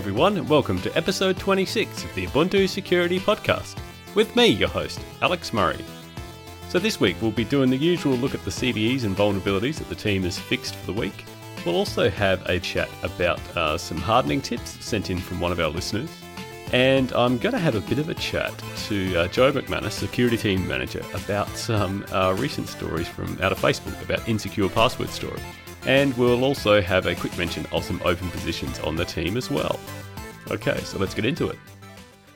everyone, and welcome to episode 26 of the Ubuntu Security Podcast. With me, your host, Alex Murray. So, this week we'll be doing the usual look at the CVEs and vulnerabilities that the team has fixed for the week. We'll also have a chat about uh, some hardening tips sent in from one of our listeners. And I'm going to have a bit of a chat to uh, Joe McManus, security team manager, about some uh, recent stories from out of Facebook about insecure password storage. And we'll also have a quick mention of some open positions on the team as well. Okay, so let's get into it.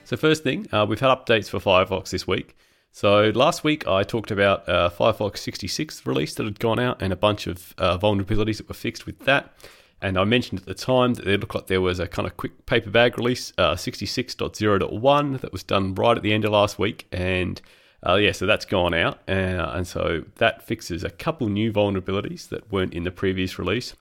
So, first thing, uh, we've had updates for Firefox this week. So, last week I talked about uh, Firefox 66 release that had gone out and a bunch of uh, vulnerabilities that were fixed with that. And I mentioned at the time that it looked like there was a kind of quick paper bag release, uh, 66.0.1, that was done right at the end of last week. And uh, yeah, so that's gone out, uh, and so that fixes a couple new vulnerabilities that weren't in the previous release.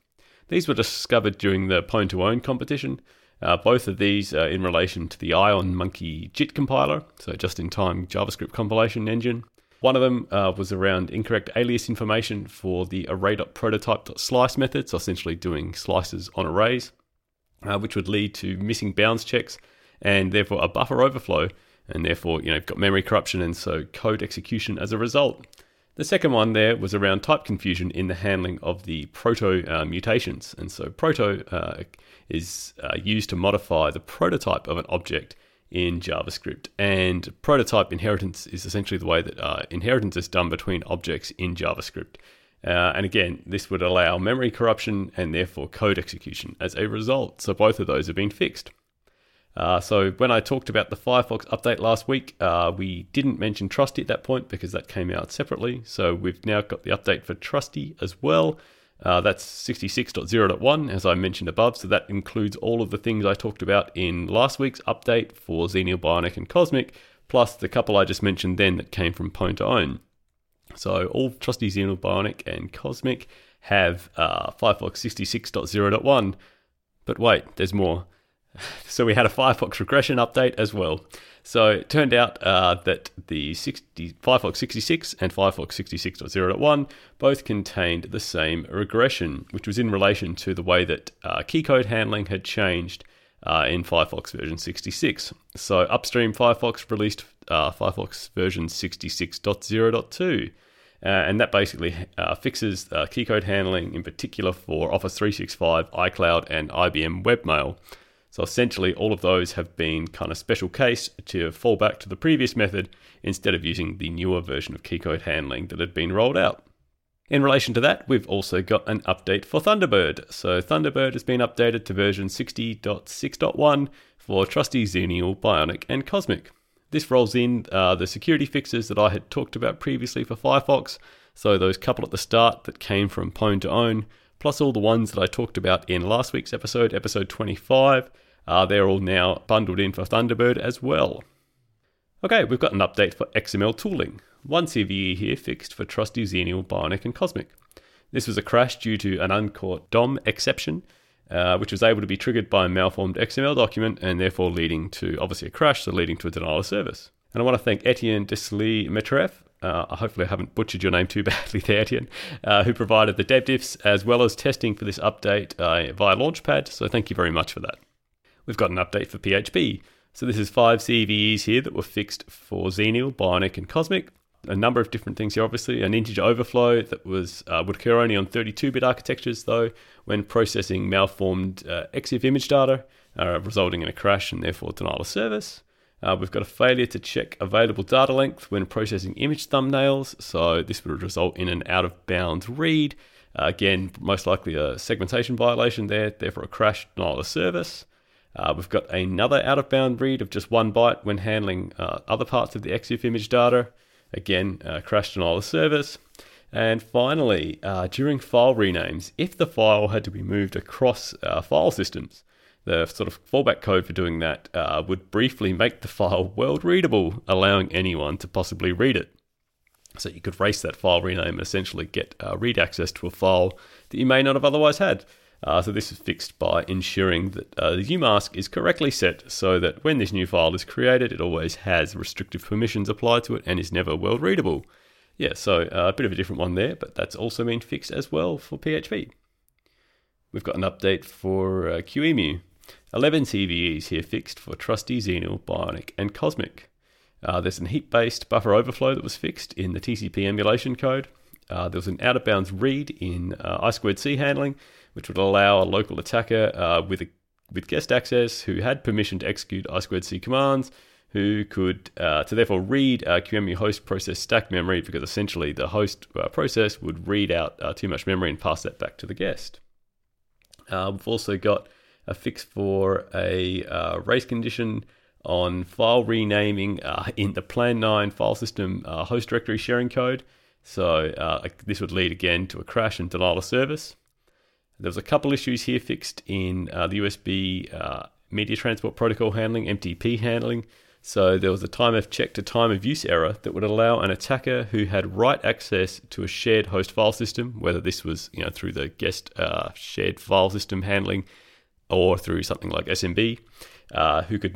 These were discovered during the Pwn2Own competition. Uh, both of these are in relation to the IonMonkey JIT compiler, so just-in-time JavaScript compilation engine. One of them uh, was around incorrect alias information for the array.prototype.slice method, so essentially doing slices on arrays, uh, which would lead to missing bounds checks and therefore a buffer overflow and therefore you know you've got memory corruption and so code execution as a result. The second one there was around type confusion in the handling of the proto uh, mutations, and so proto uh, is uh, used to modify the prototype of an object in JavaScript, and prototype inheritance is essentially the way that uh, inheritance is done between objects in JavaScript. Uh, and again, this would allow memory corruption and therefore code execution as a result. So both of those have been fixed. Uh, so when I talked about the Firefox update last week, uh, we didn't mention Trusty at that point because that came out separately. So we've now got the update for Trusty as well. Uh, that's 66.0.1, as I mentioned above. So that includes all of the things I talked about in last week's update for Xenial, Bionic, and Cosmic, plus the couple I just mentioned then that came from Pwn2Own. So all Trusty, Xenial, Bionic, and Cosmic have uh, Firefox 66.0.1. But wait, there's more. So we had a Firefox regression update as well. So it turned out uh, that the 60, Firefox 66 and Firefox 66.0.1 both contained the same regression, which was in relation to the way that uh, keycode handling had changed uh, in Firefox version 66. So upstream Firefox released uh, Firefox version 66.0.2. Uh, and that basically uh, fixes keycode handling in particular for Office 365, iCloud, and IBM Webmail. So essentially, all of those have been kind of special case to fall back to the previous method instead of using the newer version of keycode handling that had been rolled out. In relation to that, we've also got an update for Thunderbird. So Thunderbird has been updated to version 60.6.1 for Trusty, Xenial, Bionic, and Cosmic. This rolls in uh, the security fixes that I had talked about previously for Firefox, so those couple at the start that came from Pwn2Own, plus all the ones that I talked about in last week's episode, episode 25, uh, they're all now bundled in for Thunderbird as well. Okay, we've got an update for xmltooling. One CVE here fixed for Trusty, Xenial, Bionic, and Cosmic. This was a crash due to an uncaught DOM exception, uh, which was able to be triggered by a malformed XML document and therefore leading to obviously a crash, so leading to a denial of service. And I want to thank Etienne Dysli-Metref. Uh, hopefully, I haven't butchered your name too badly there, Etienne, uh, who provided the debdiffs as well as testing for this update uh, via Launchpad. So, thank you very much for that we've got an update for PHP. So this is five CVEs here that were fixed for Xenial, Bionic, and Cosmic. A number of different things here, obviously. An integer overflow that was uh, would occur only on 32-bit architectures, though, when processing malformed uh, EXIF image data, uh, resulting in a crash and therefore denial of service. Uh, we've got a failure to check available data length when processing image thumbnails, so this would result in an out-of-bounds read. Uh, again, most likely a segmentation violation there, therefore a crash, denial of service. Uh, we've got another out of bound read of just one byte when handling uh, other parts of the EXIF image data. Again, uh, crash denial of service. And finally, uh, during file renames, if the file had to be moved across uh, file systems, the sort of fallback code for doing that uh, would briefly make the file world readable, allowing anyone to possibly read it. So you could race that file rename and essentially get read access to a file that you may not have otherwise had. Uh, so this is fixed by ensuring that uh, the UMask is correctly set so that when this new file is created, it always has restrictive permissions applied to it and is never world readable. Yeah, so uh, a bit of a different one there, but that's also been fixed as well for PHP. We've got an update for uh, QEMU. 11 CVEs here fixed for Trusty, Xenial, Bionic, and Cosmic. Uh, there's an heap based buffer overflow that was fixed in the TCP emulation code. Uh, there was an out of bounds read in uh, I2C handling, which would allow a local attacker uh, with, a, with guest access who had permission to execute I2C commands who could uh, to therefore read uh, QEMU host process stack memory because essentially the host uh, process would read out uh, too much memory and pass that back to the guest. Uh, we've also got a fix for a race condition on file renaming in the Plan 9 file system host directory sharing code. So this would lead again to a crash and denial of service. There was a couple issues here fixed in the USB media transport protocol handling, MTP handling. So there was a time of check to time of use error that would allow an attacker who had write access to a shared host file system, whether this was you know through the guest uh, shared file system handling or through something like SMB, uh, who could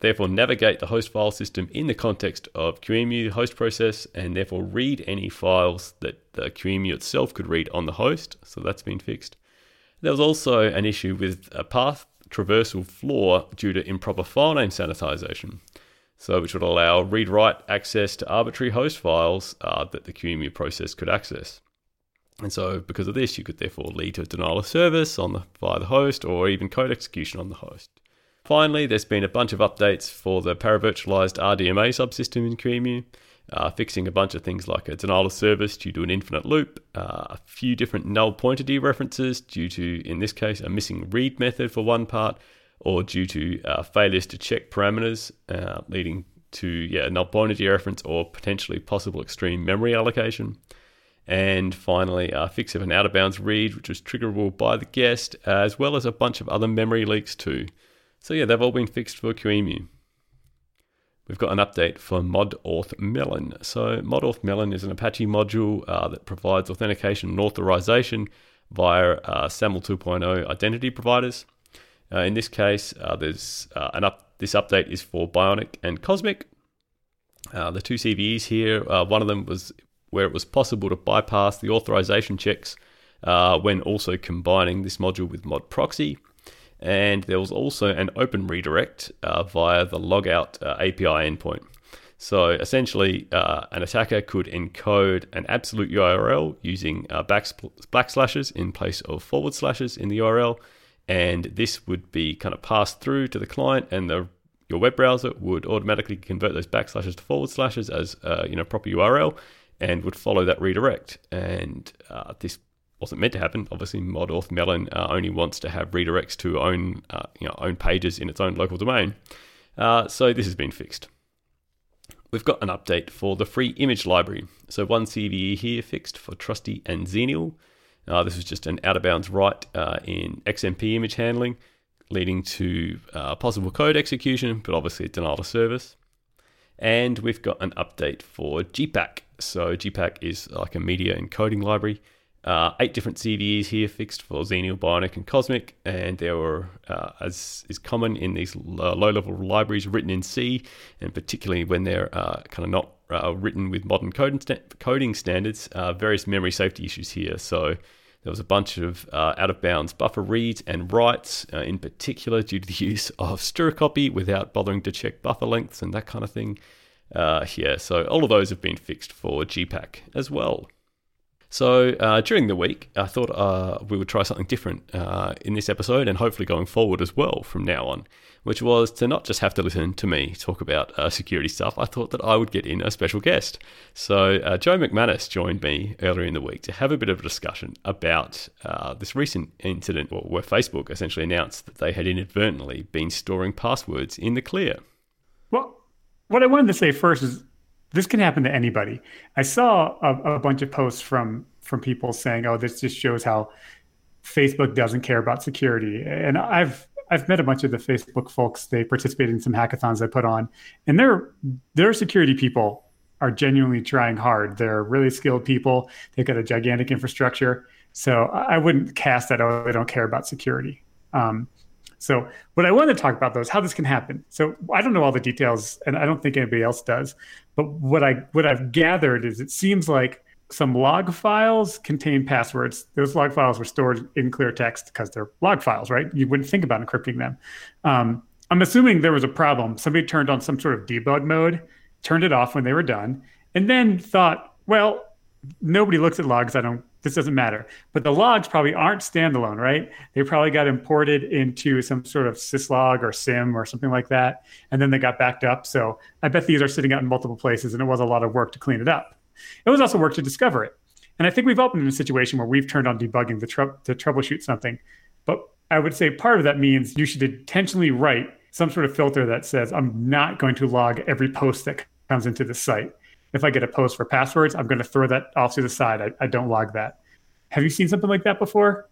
therefore navigate the host file system in the context of QEMU host process and therefore read any files that the QEMU itself could read on the host. So that's been fixed. There was also an issue with a path traversal flaw due to improper file name sanitization. So, which would allow read write access to arbitrary host files uh, that the QEMU process could access. And so, because of this, you could therefore lead to a denial of service on the, via the host or even code execution on the host. Finally, there's been a bunch of updates for the paravirtualized RDMA subsystem in QEMU uh, fixing a bunch of things like a denial of service due to an infinite loop, uh, a few different null pointer dereferences due to, in this case, a missing read method for one part, or due to uh, failures to check parameters, uh, leading to yeah null pointer dereference or potentially possible extreme memory allocation. And finally, a fix of an out of bounds read, which was triggerable by the guest, as well as a bunch of other memory leaks too. So yeah, they've all been fixed for QEMU we've got an update for ModAuth Mellon. So ModAuth Mellon is an Apache module uh, that provides authentication and authorization via uh, SAML 2.0 identity providers. Uh, in this case, uh, there's uh, an up. This update is for Bionic and Cosmic. Uh, the two CVEs here. one of them was where it was possible to bypass the authorization checks when also combining this module with Mod Proxy and there was also an open redirect uh, via the logout uh, API endpoint. So essentially, uh, an attacker could encode an absolute URL using uh, backslashes in place of forward slashes in the URL, and this would be kind of passed through to the client, and the your web browser would automatically convert those backslashes to forward slashes as uh, you know proper URL, and would follow that redirect. And uh, this wasn't meant to happen. Obviously, ModAuth Mellon uh, only wants to have redirects to own uh, you know own pages in its own local domain. Uh, so this has been fixed. We've got an update for the FreeImage library. So one CVE here fixed for Trusty and Xenial. Uh, this was just an out of bounds write uh, in XMP image handling, leading to uh, possible code execution, but obviously denial of service. And we've got an update for GPAC. So GPAC is like a media encoding library. Uh, eight different CVEs here fixed for Xenial, Bionic, and Cosmic, and there were, uh, as is common in these low-level libraries, written in C, and particularly when they're uh, kind of not uh, written with modern coding, st- coding standards, uh, various memory safety issues here. So there was a bunch of uh, out-of-bounds buffer reads and writes, in particular due to the use of strcpy without bothering to check buffer lengths and that kind of thing. yeah, so all of those have been fixed for GPAC as well. So uh, during the week, I thought uh, we would try something different uh, in this episode and hopefully going forward as well from now on, which was to not just have to listen to me talk about uh, security stuff. I thought that I would get in a special guest. So uh, Joe McManus joined me earlier in the week to have a bit of a discussion about uh, this recent incident where Facebook essentially announced that they had inadvertently been storing passwords in the clear. Well, what I wanted to say first is this can happen to anybody. I saw a, a, bunch of posts from from people saying, "Oh, this just shows how Facebook doesn't care about security." And I've I've met a bunch of the Facebook folks. They participated in some hackathons I put on, and their their security people are genuinely trying hard. They're really skilled people. They've got a gigantic infrastructure. So I wouldn't cast that. Oh, they don't care about security. Um, so what I want to talk about though is how this can happen. So I don't know all the details, and I don't think anybody else does. But what I what I've gathered is it seems like some log files contain passwords. Those log files were stored in clear text because they're log files, right? You wouldn't think about encrypting them. Um, I'm assuming there was a problem. Somebody turned on some sort of debug mode, turned it off when they were done, and then thought, well, nobody looks at logs. I don't. This doesn't matter. But the logs probably aren't standalone, right? They probably got imported into some sort of syslog or SIEM or something like that, and then they got backed up. So I bet these are sitting out in multiple places, and it was a lot of work to clean it up. It was also work to discover it. And I think we've all been in a situation where we've turned on debugging to, tr- to troubleshoot something. But I would say part of that means you should intentionally write some sort of filter that says, I'm not going to log every post that comes into the site. If I get a post for passwords, I'm going to throw that off to the side. I, I don't log that. Have you seen something like that before?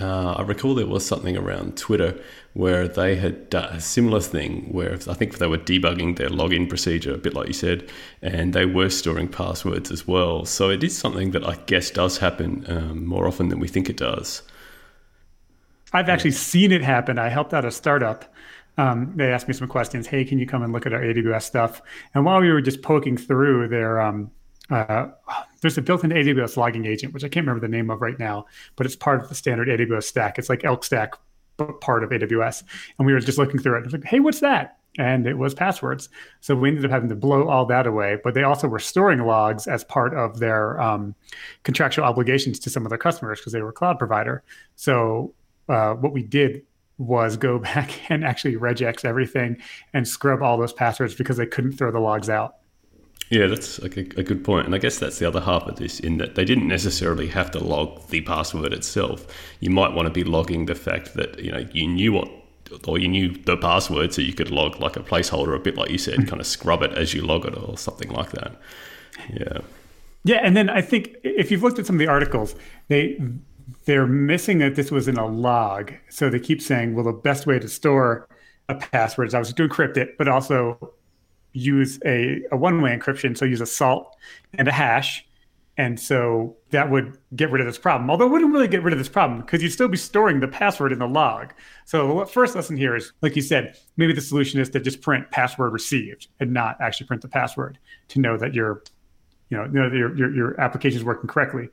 Uh, I recall there was something around Twitter where they had done a similar thing where I think they were debugging their login procedure, a bit like you said, and they were storing passwords as well. So it is something that I guess does happen um, more often than we think it does. I've actually seen it happen. I helped out a startup. Um, they asked me some questions. Hey, can you come and look at our AWS stuff? And while we were just poking through their um, uh, there's a built-in AWS logging agent, which I can't remember the name of right now, but it's part of the standard AWS stack. It's like ELK Stack, but part of AWS. And we were just looking through it. I was like, hey, what's that? And it was passwords. So we ended up having to blow all that away. But they also were storing logs as part of their um, contractual obligations to some of their customers because they were a cloud provider. So uh, what we did was go back and actually regex everything and scrub all those passwords because they couldn't throw the logs out. Yeah, that's a, a, good point. And I guess that's the other half of this in that they didn't necessarily have to log the password itself. You might want to be logging the fact that, you know, you knew what or you knew the password so you could log like a placeholder a bit like you said, kind of scrub it as you log it or something like that. Yeah. Yeah, and then I think if you've looked at some of the articles, they they're missing that this was in a log. So they keep saying, well, the best way to store a password is obviously to encrypt it, but also use a, a one-way encryption, so use a salt and a hash. And so that would get rid of this problem. Although it wouldn't really get rid of this problem because you'd still be storing the password in the log. So the first lesson here is, like you said, maybe the solution is to just print password received and not actually print the password to know that your, you know, know your, your, your application is working correctly.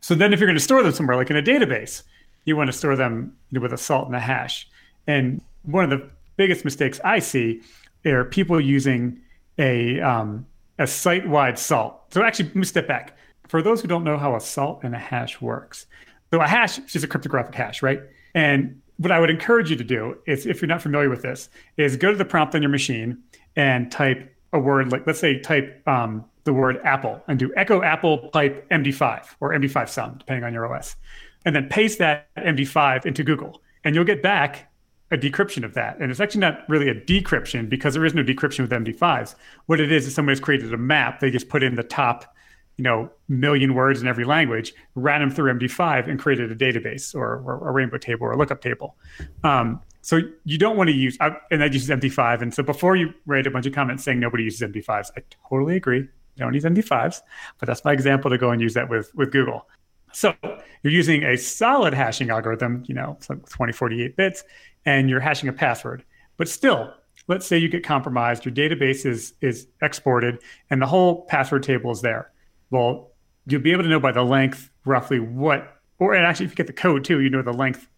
So then if you're going to store them somewhere, like in a database, you want to store them with a salt and a hash. And one of the biggest mistakes I see are people using a um, a site-wide salt. So actually, let me step back. For those who don't know how a salt and a hash works, so a hash is just a cryptographic hash, right? And what I would encourage you to do is, if you're not familiar with this, is go to the prompt on your machine and type a word like, let's say, type um, the word Apple and do echo Apple pipe MD5 or MD5 sum, depending on your OS, and then paste that MD5 into Google, and you'll get back a decryption of that. And it's actually not really a decryption because there is no decryption with MD5s. What it is is somebody's created a map. They just put in the top, you know, million words in every language, ran them through MD5, and created a database or, or a rainbow table or a lookup table. Um, so you don't want to use, and that uses MD5. And so before you write a bunch of comments saying nobody uses MD5s, I totally agree. Don't use MD5s, but that's my example to go and use that with with Google. So you're using a solid hashing algorithm, you know, so 20, 48 bits and you're hashing a password. But still, let's say you get compromised, your database is is exported, and the whole password table is there. Well, you'll be able to know by the length roughly what, or and actually if you get the code too, you know the length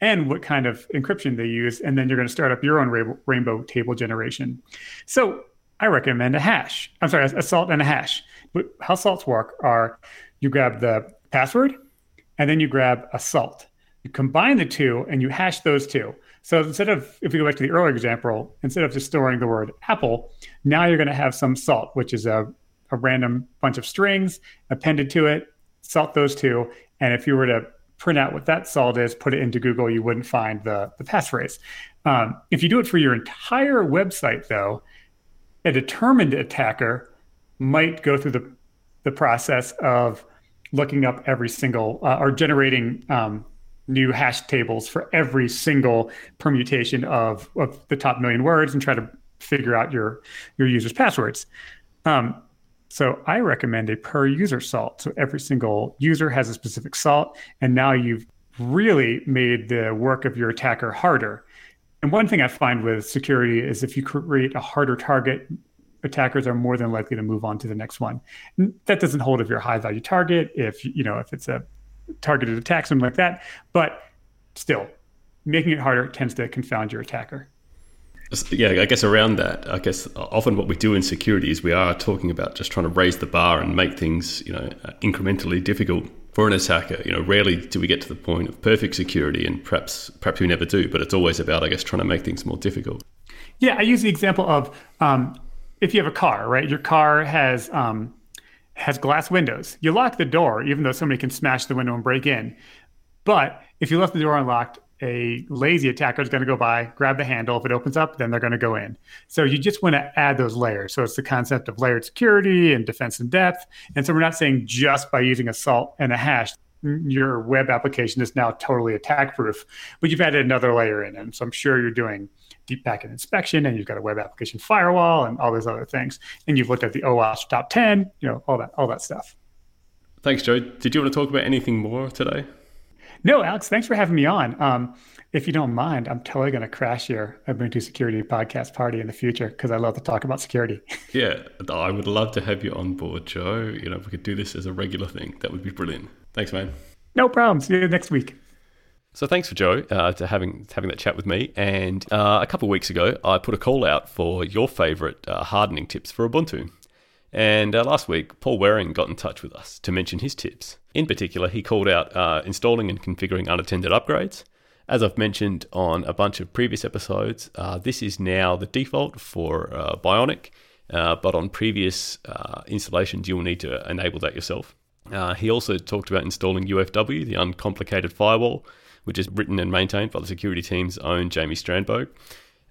and what kind of encryption they use, and then you're going to start up your own rainbow, rainbow table generation. So I recommend a hash. I'm sorry, a salt and a hash. But how salts work are you grab the password, and then you grab a salt. You combine the two and you hash those two. So instead of, if we go back to the earlier example, instead of just storing the word apple, now you're going to have some salt, which is a, a random bunch of strings appended to it, salt those two. And if you were to print out what that salt is, put it into Google, you wouldn't find the, the passphrase. Um, if you do it for your entire website, though, a determined attacker might go through the, the process of looking up every single uh, or generating um, new hash tables for every single permutation of, of the top million words and try to figure out your your user's passwords. Um, so I recommend a per user salt. So every single user has a specific salt, and now you've really made the work of your attacker harder. And one thing I find with security is if you create a harder target, attackers are more than likely to move on to the next one. That doesn't hold if you're a high value target, if you know if it's a targeted attack, something like that. But still, making it harder tends to confound your attacker. Yeah, I guess around that, I guess often what we do in security is we are talking about just trying to raise the bar and make things, you know, incrementally difficult for an attacker. You know, rarely do we get to the point of perfect security, and perhaps perhaps we never do. But it's always about, I guess, trying to make things more difficult. Yeah, I use the example of um, if you have a car, right? Your car has um, has glass windows. You lock the door, even though somebody can smash the window and break in. But if you left the door unlocked, a lazy attacker is going to go by, grab the handle. If it opens up, then they're going to go in. So you just want to add those layers. So it's the concept of layered security and defense in depth. And so we're not saying just by using a salt and a hash, mm, your web application is now totally attack proof, but you've added another layer in. And so I'm sure you're doing deep packet inspection and you've got a web application firewall and all those other things. And you've looked at the OWASP top 10, you know, all that, all that stuff. Thanks, Joe. Did you want to talk about anything more today? No, Alex, thanks for having me on. Um, if you don't mind, I'm totally going to crash your Ubuntu Security podcast party in the future because I love to talk about security. yeah, I would love to have you on board, Joe. You know, if we could do this as a regular thing, that would be brilliant. Thanks, man. No problem. See you next week. So thanks for Joe uh, to having having that chat with me. And uh, a couple of weeks ago, I put a call out for your favorite uh, hardening tips for Ubuntu. And uh, last week, Paul Waring got in touch with us to mention his tips. In particular, he called out uh, installing and configuring unattended upgrades. As I've mentioned on a bunch of previous episodes, uh, this is now the default for uh, Bionic, uh, but on previous uh, installations, you will need to enable that yourself. he also talked about installing UFW, the uncomplicated firewall, which is written and maintained by the security team's own Jamie Strandboge.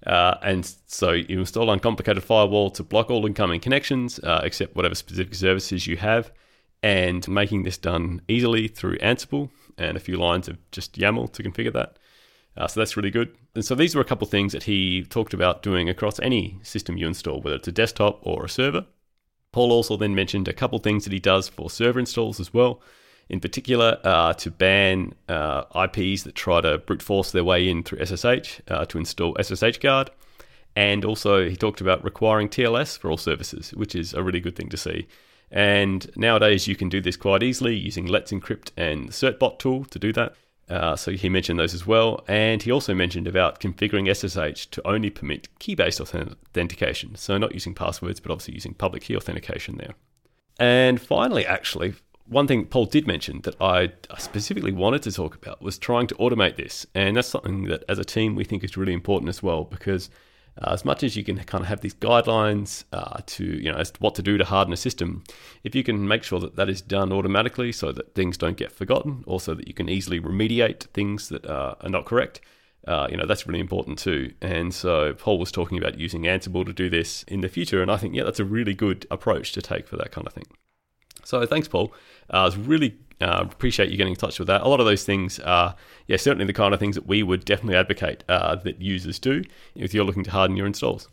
Uh, and so you install uncomplicated firewall to block all incoming connections, uh, except whatever specific services you have, and making this done easily through Ansible and a few lines of just YAML to configure that. Uh, so that's really good. And so these were a couple of things that he talked about doing across any system you install, whether it's a desktop or a server. Paul also then mentioned a couple of things that he does for server installs as well in particular uh, to ban uh, IPs that try to brute force their way in through SSH uh, to install SSHGuard. And also, he talked about requiring TLS for all services, which is a really good thing to see. And nowadays, you can do this quite easily using Let's Encrypt and the CertBot tool to do that. Uh, so he mentioned those as well. And he also mentioned about configuring SSH to only permit key based authentication. So not using passwords, but obviously using public key authentication there. And finally, actually, one thing Paul did mention that I specifically wanted to talk about was trying to automate this. And that's something that as a team we think is really important as well because uh, as much as you can kind of have these guidelines uh, to, you know, as to what to do to harden a system, if you can make sure that that is done automatically so that things don't get forgotten, also that you can easily remediate things that uh, are not correct, uh, you know, that's really important too. And so Paul was talking about using Ansible to do this in the future. And I think, yeah, that's a really good approach to take for that kind of thing. So thanks, Paul. Uh, really uh, appreciate you getting in touch with that. A lot of those things are, yeah, certainly the kind of things that we would definitely advocate uh, that users do if you're looking to harden your installs.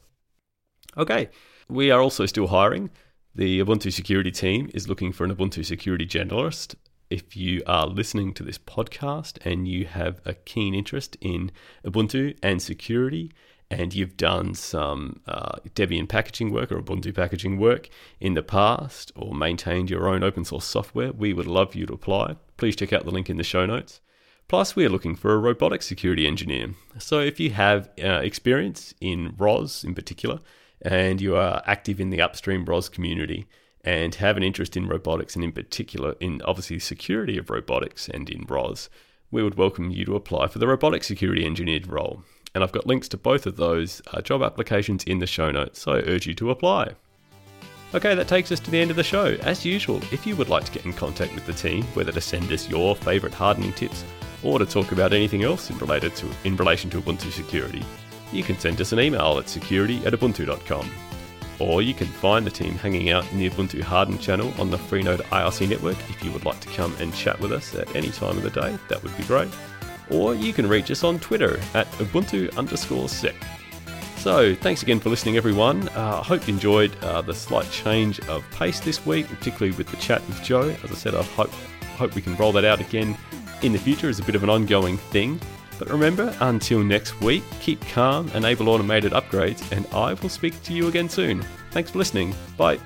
Okay, we are also still hiring. The Ubuntu security team is looking for an Ubuntu security generalist. If you are listening to this podcast and you have a keen interest in Ubuntu and security, and you've done some uh, Debian packaging work or Ubuntu packaging work in the past or maintained your own open source software, we would love you to apply. Please check out the link in the show notes. Plus, we are looking for a robotic security engineer. So, if you have uh, experience in ROS in particular, and you are active in the upstream ROS community, and have an interest in robotics, and in particular in obviously security of robotics and in ROS, we would welcome you to apply for the robotic security engineer role and I've got links to both of those uh, job applications in the show notes, so I urge you to apply. Okay, that takes us to the end of the show. As usual, if you would like to get in contact with the team, whether to send us your favourite hardening tips or to talk about anything else in, related to, in relation to Ubuntu security, you can send us an email at security at ubuntu.com. Or you can find the team hanging out in the Ubuntu Harden channel on the Freenode IRC network if you would like to come and chat with us at any time of the day, that would be great or you can reach us on Twitter at Ubuntu underscore sec. So, thanks again for listening, everyone. Uh, I hope you enjoyed uh, the slight change of pace this week, particularly with the chat with Joe. As I said, I hope, hope we can roll that out again in the future as a bit of an ongoing thing. But remember, until next week, keep calm, enable automated upgrades, and I will speak to you again soon. Thanks for listening. Bye.